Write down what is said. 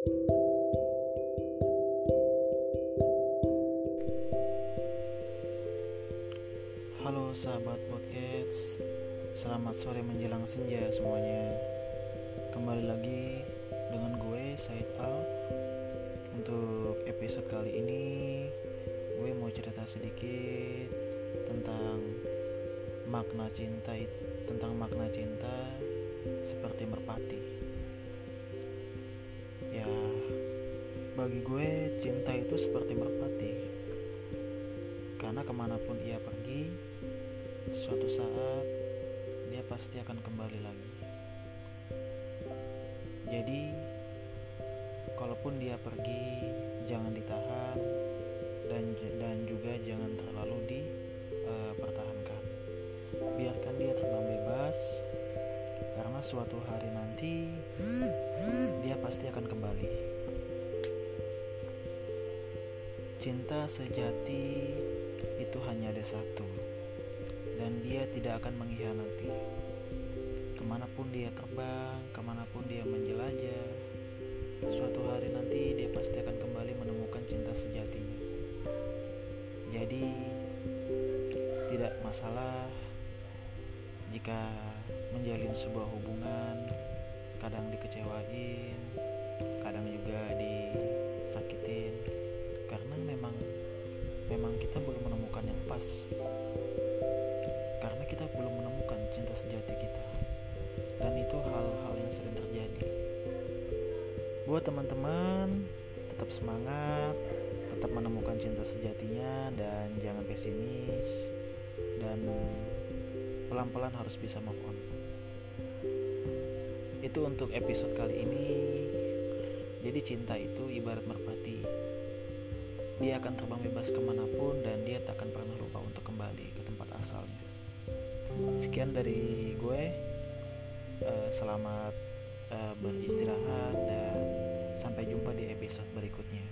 Halo sahabat podcast Selamat sore menjelang senja semuanya. Kembali lagi dengan gue Said Al. Untuk episode kali ini Gue mau cerita sedikit Tentang Makna cinta Tentang makna cinta Seperti merpati Bagi gue cinta itu seperti merpati Karena ke mana pun ia pergi suatu saat dia pasti akan kembali lagi. Jadi, kalaupun dia pergi, jangan ditahan dan dan juga jangan terlalu dipertahankan. Uh, Biarkan dia terbang bebas, karena suatu hari nanti dia pasti akan kembali. Cinta sejati itu hanya ada satu dan dia tidak akan mengkhianati. Ke mana pun dia terbang, ke mana pun dia menjelajah, suatu hari nanti dia pasti akan kembali menemukan cinta sejatinya. Jadi, tidak masalah jika menjalin sebuah hubungan, kadang dikecewain, kadang juga disakitin, menemukan yang pas kita belum menemukan cinta sejati kita. Dan itu hal-hal yang sering terjadi. Buat teman-teman tetap semangat tetap menemukan cinta sejatinya dan jangan pesimis dan pelan-pelan harus bisa move on. Itu untuk episode kali ini. Jadi cinta itu ibarat merpati dia akan terbang bebas ke mana pun dan dia tak akan pernah lupa untuk kembali ke tempat asalnya. Sekian dari gue. Uh, selamat uh, beristirahat dan sampai jumpa di episode berikutnya